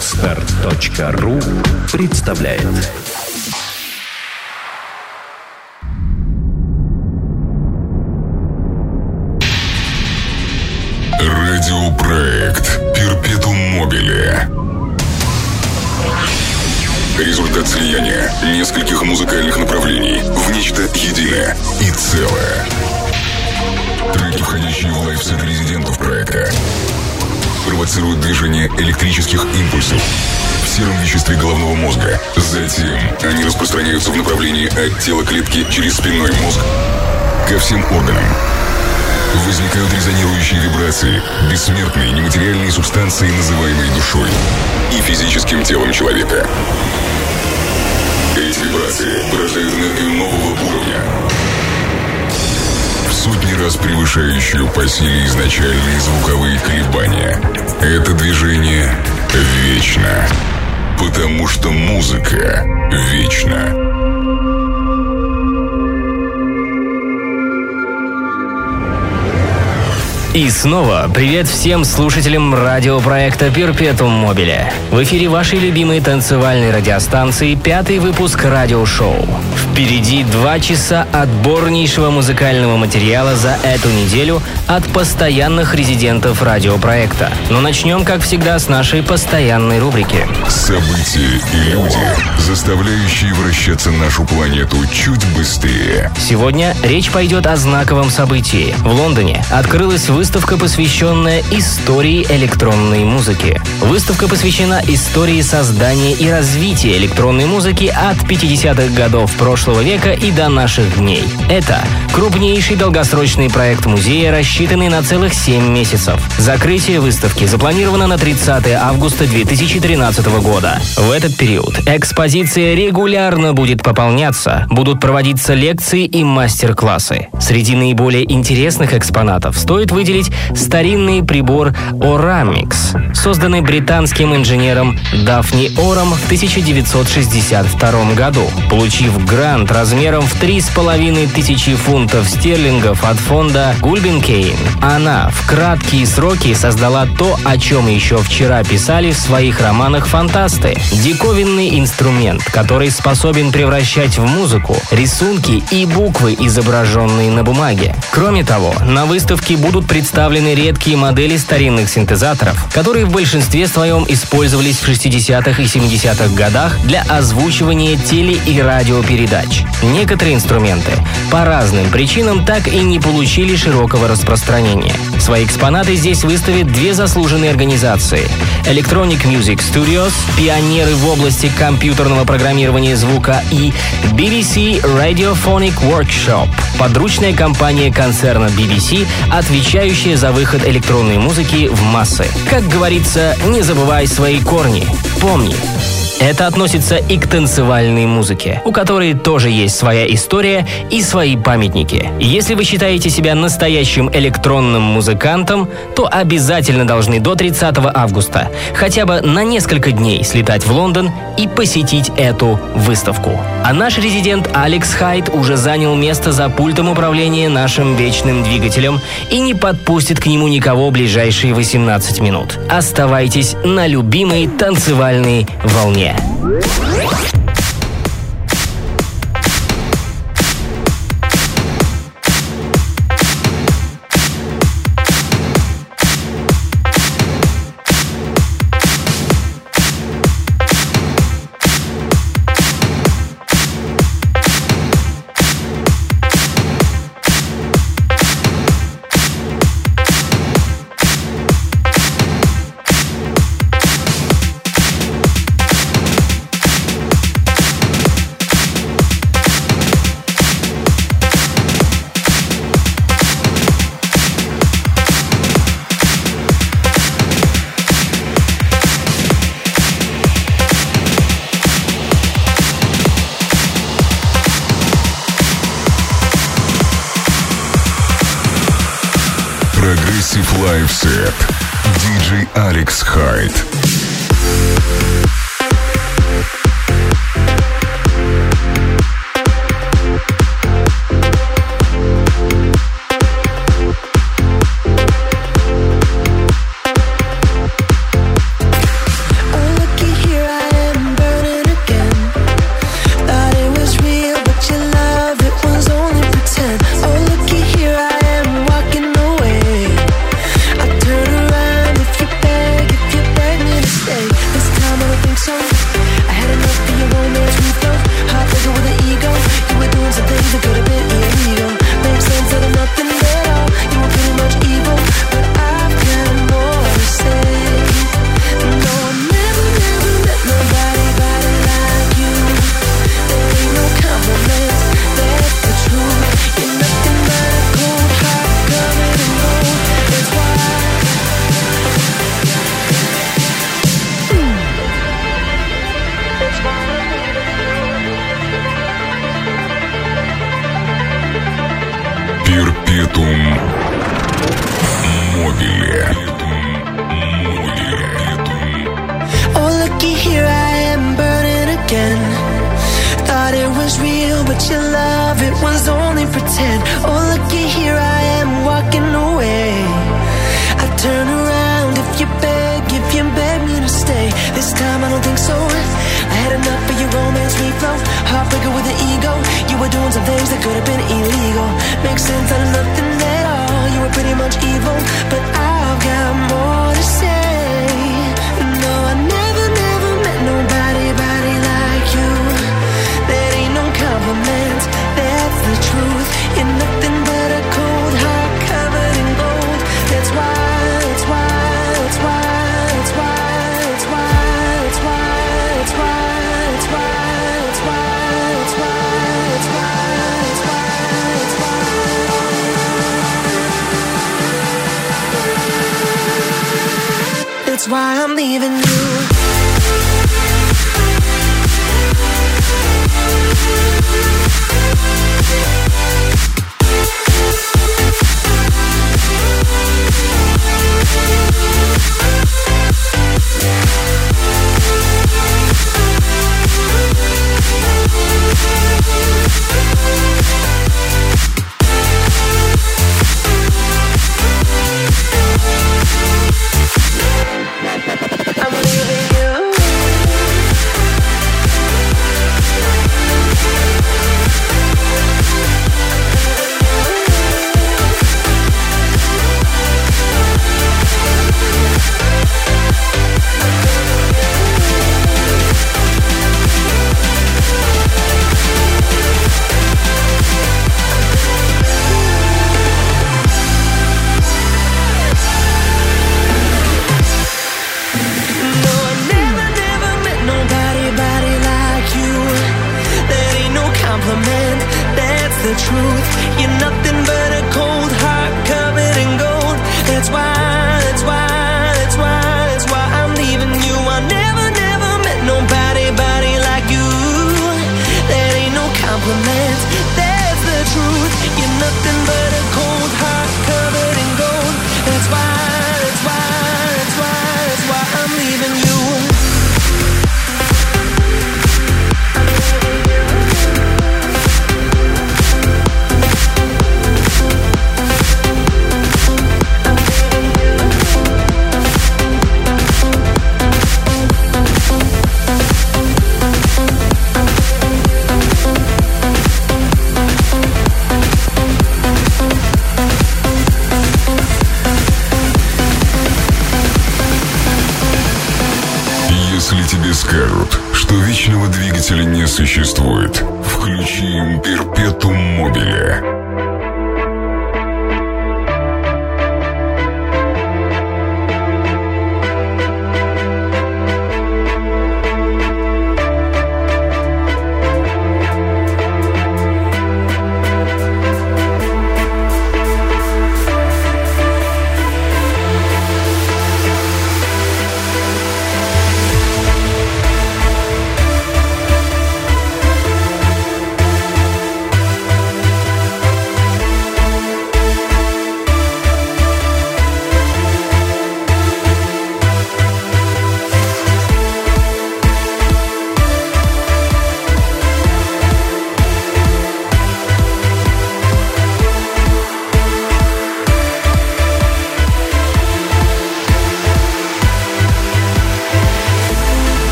Отстар.ру представляет. Радиопроект Перпетум Мобиле Результат слияния нескольких музыкальных направлений в нечто единое и целое. Треки, входящие в лайфсет резидентов проекта, провоцируют движение электрических импульсов в сером веществе головного мозга. Затем они распространяются в направлении от тела клетки через спинной мозг ко всем органам. Возникают резонирующие вибрации, бессмертные нематериальные субстанции, называемые душой и физическим телом человека. Эти вибрации порождают энергию нового уровня, сотни раз превышающую по силе изначальные звуковые колебания. Это движение вечно, потому что музыка вечна. И снова привет всем слушателям радиопроекта Перпетум Мобиле. В эфире вашей любимой танцевальной радиостанции пятый выпуск радиошоу. Впереди два часа отборнейшего музыкального материала за эту неделю от постоянных резидентов радиопроекта. Но начнем, как всегда, с нашей постоянной рубрики. События и люди, заставляющие вращаться нашу планету чуть быстрее. Сегодня речь пойдет о знаковом событии. В Лондоне открылась выставка, посвященная истории электронной музыки. Выставка посвящена истории создания и развития электронной музыки от 50-х годов прошлого века и до наших дней. Это крупнейший долгосрочный проект музея, рассчитанный на целых 7 месяцев. Закрытие выставки запланировано на 30 августа 2013 года. В этот период экспозиция регулярно будет пополняться, будут проводиться лекции и мастер-классы. Среди наиболее интересных экспонатов стоит выделить старинный прибор Oramix, созданный британским инженером Дафни Ором в 1962 году. Получив грант размером в 3,5 тысячи фунтов стерлингов от фонда Гульбенкейн, она в краткие сроки создала то, о чем еще вчера писали в своих романах фантасты. Диковинный инструмент, который способен превращать в музыку рисунки и буквы, изображенные на бумаге. Кроме того, на выставке будут представлены редкие модели старинных синтезаторов, которые в большинстве своем использовались в 60-х и 70-х годах для озвучивания теле- и радиопередач. Некоторые инструменты по разным причинам так и не получили широкого распространения. Свои экспонаты здесь выставят две заслуженные организации. Electronic Music Studios, пионеры в области компьютерного программирования звука и BBC Radiophonic Workshop, подручная компания концерна BBC, отвечающая за выход электронной музыки в массы. Как говорится, не забывай свои корни. Помни, это относится и к танцевальной музыке, у которой тоже есть своя история и свои памятники. Если вы считаете себя настоящим электронным музыкантом, то обязательно должны до 30 августа хотя бы на несколько дней слетать в Лондон и посетить эту выставку. А наш резидент Алекс Хайт уже занял место за пультом управления нашим вечным двигателем и не подпустит к нему никого ближайшие 18 минут. Оставайтесь на любимой танцевальной волне. yeah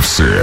Рельсы.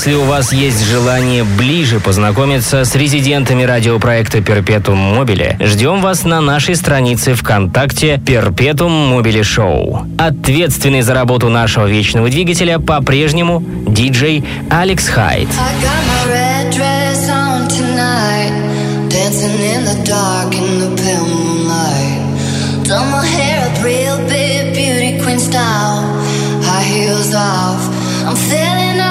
Если у вас есть желание ближе познакомиться с резидентами радиопроекта Перпетум Мобили, ждем вас на нашей странице ВКонтакте Перпетум Мобили Шоу. Ответственный за работу нашего вечного двигателя по-прежнему диджей Алекс Хайт. Real big, beauty queen style. High heels off. I'm feeling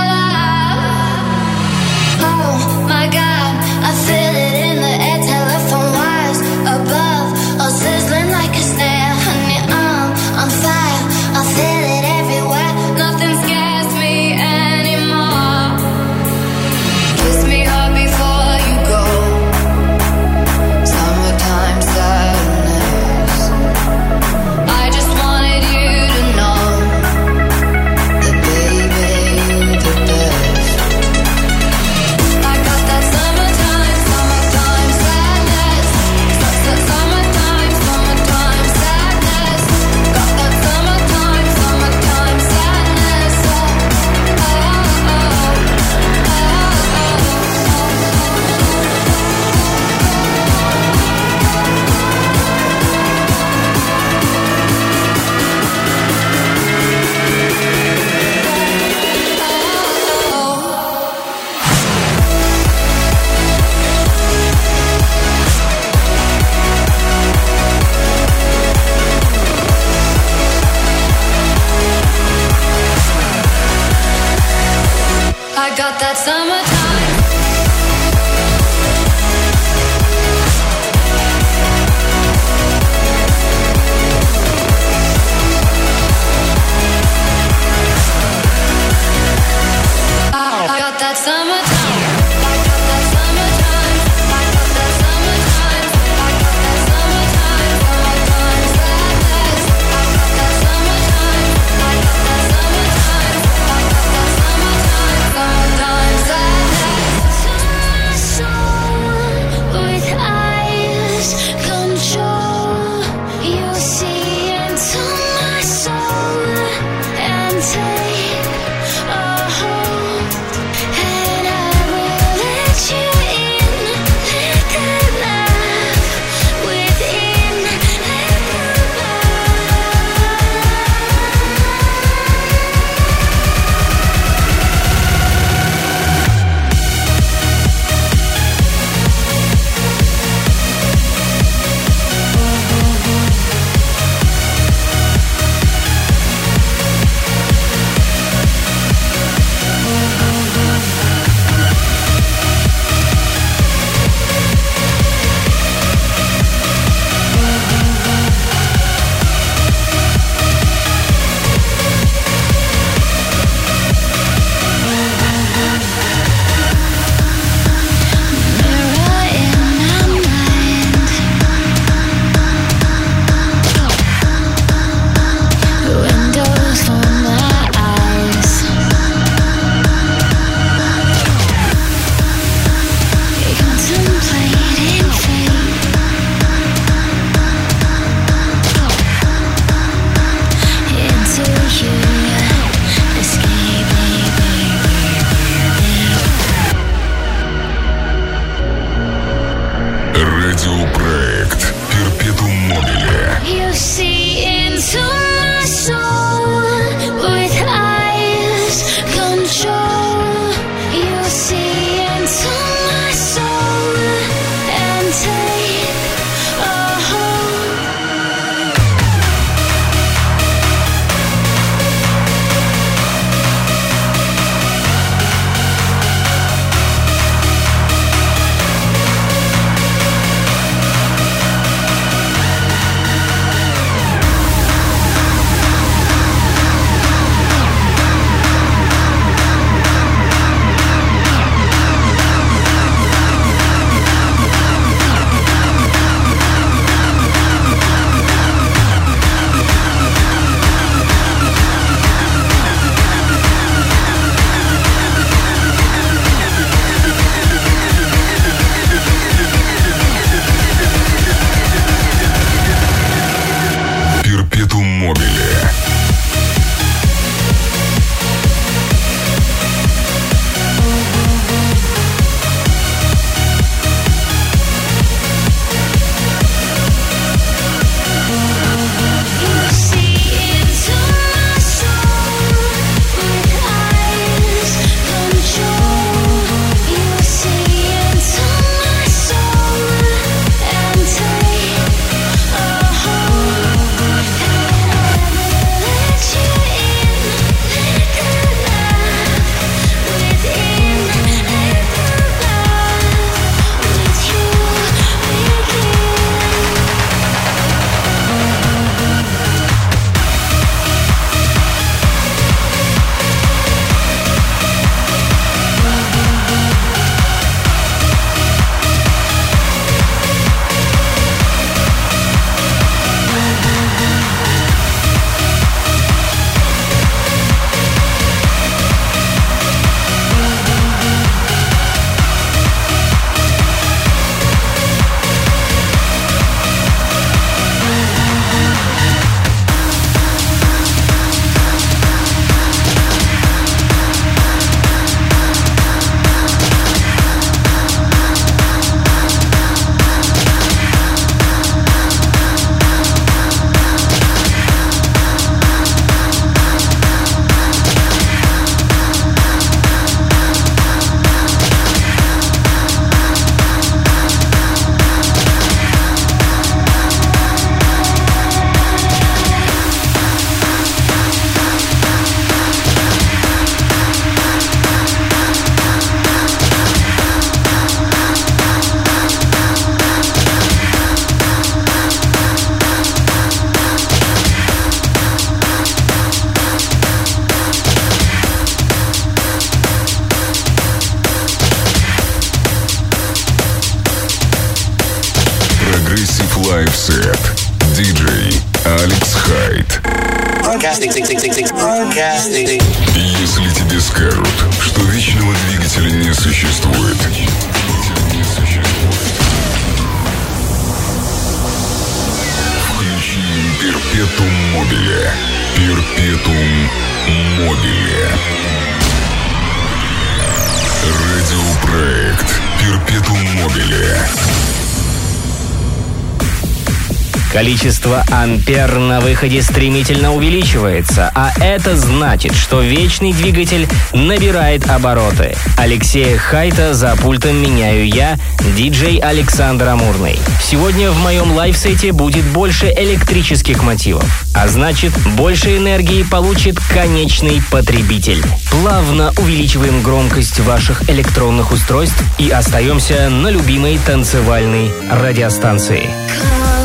количество ампер на выходе стремительно увеличивается, а это значит, что вечный двигатель набирает обороты. Алексея Хайта за пультом меняю я, диджей Александр Амурный. Сегодня в моем лайфсете будет больше электрических мотивов, а значит, больше энергии получит конечный потребитель. Плавно увеличиваем громкость ваших электронных устройств и остаемся на любимой танцевальной радиостанции. Come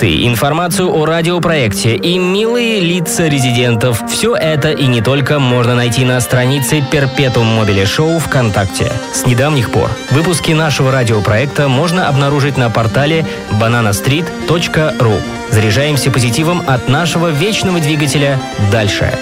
Плейлисты, информацию о радиопроекте и милые лица резидентов – все это и не только можно найти на странице Перпетум Мобиле Шоу ВКонтакте. С недавних пор выпуски нашего радиопроекта можно обнаружить на портале bananastreet.ru. Заряжаемся позитивом от нашего вечного двигателя «Дальше».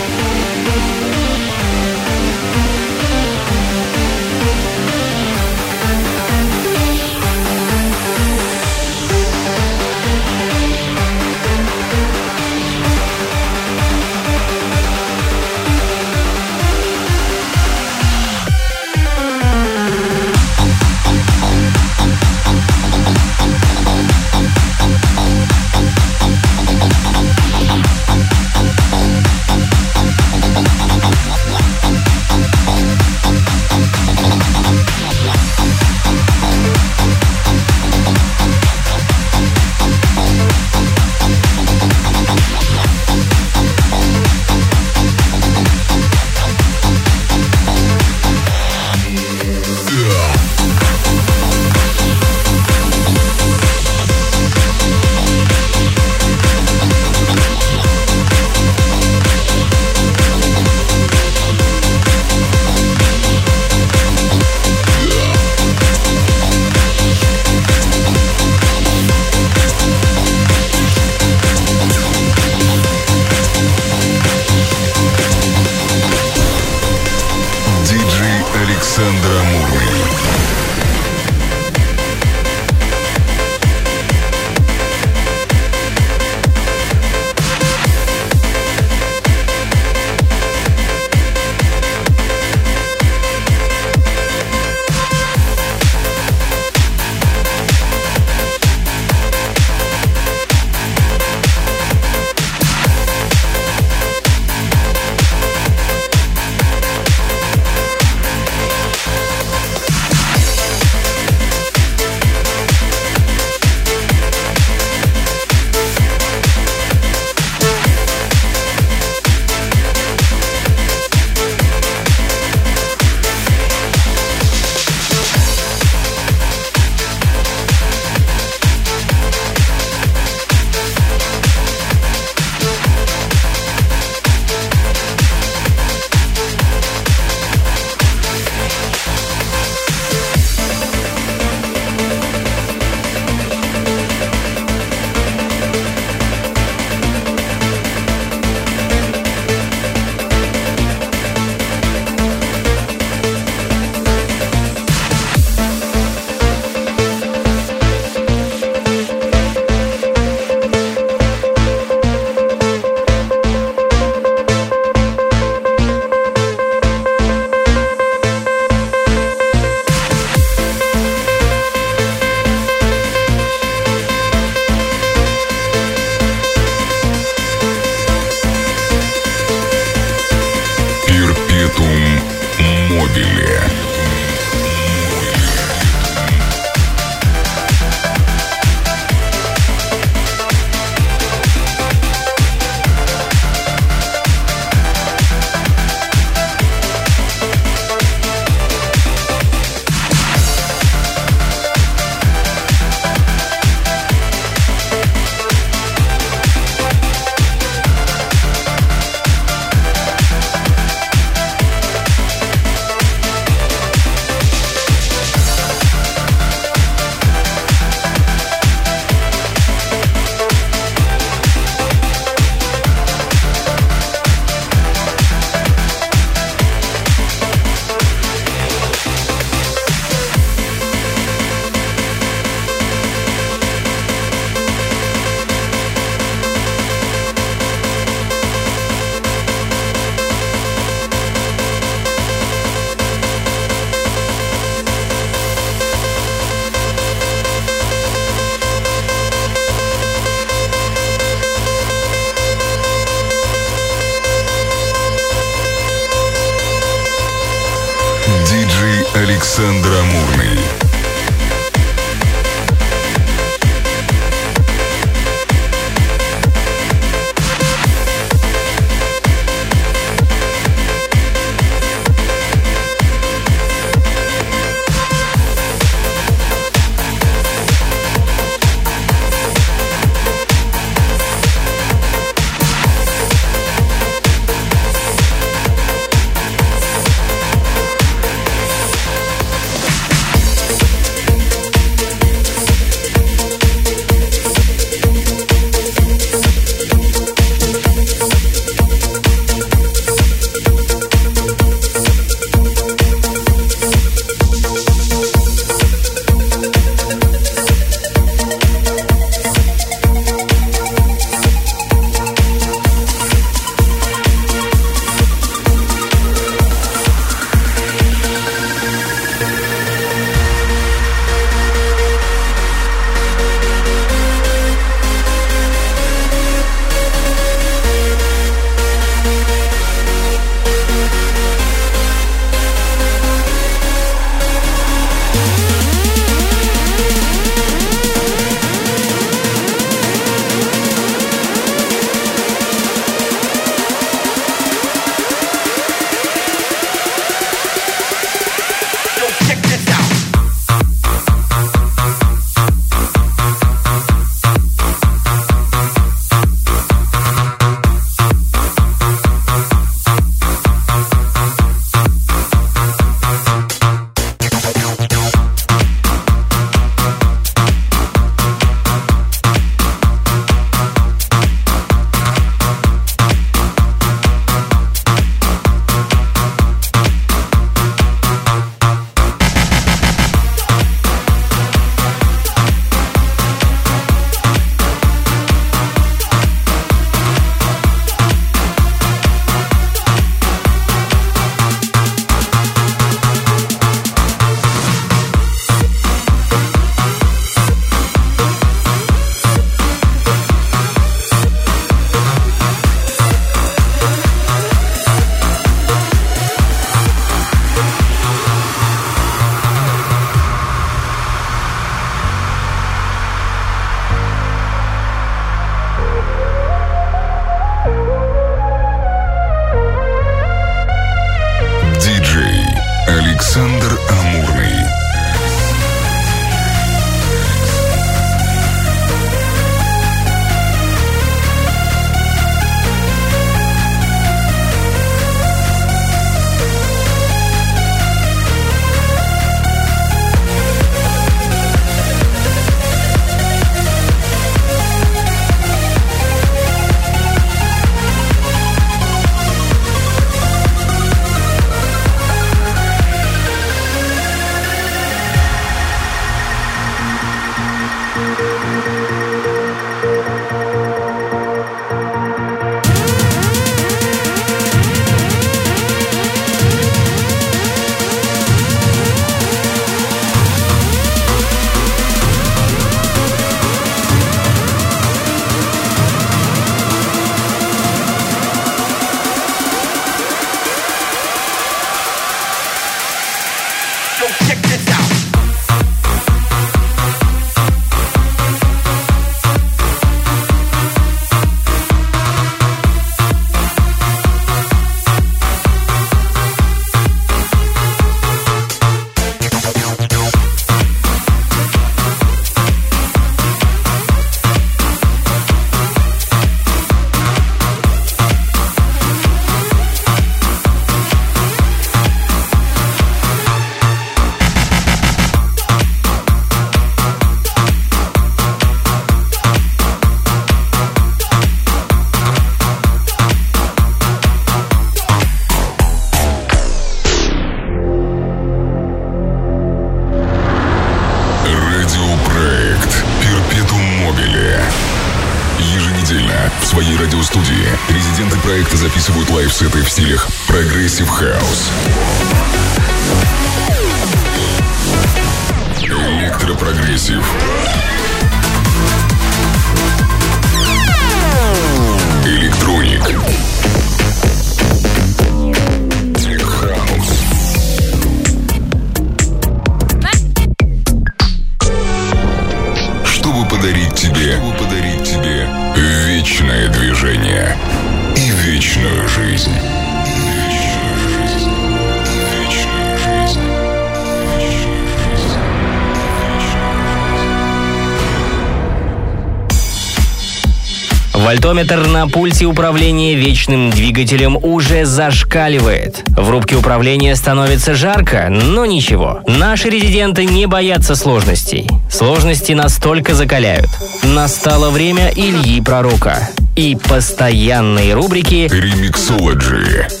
Вольтометр на пульте управления вечным двигателем уже зашкаливает. В рубке управления становится жарко, но ничего. Наши резиденты не боятся сложностей. Сложности настолько закаляют. Настало время Ильи Пророка и постоянные рубрики «Ремиксологи»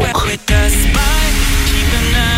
With a smile, keep an eye.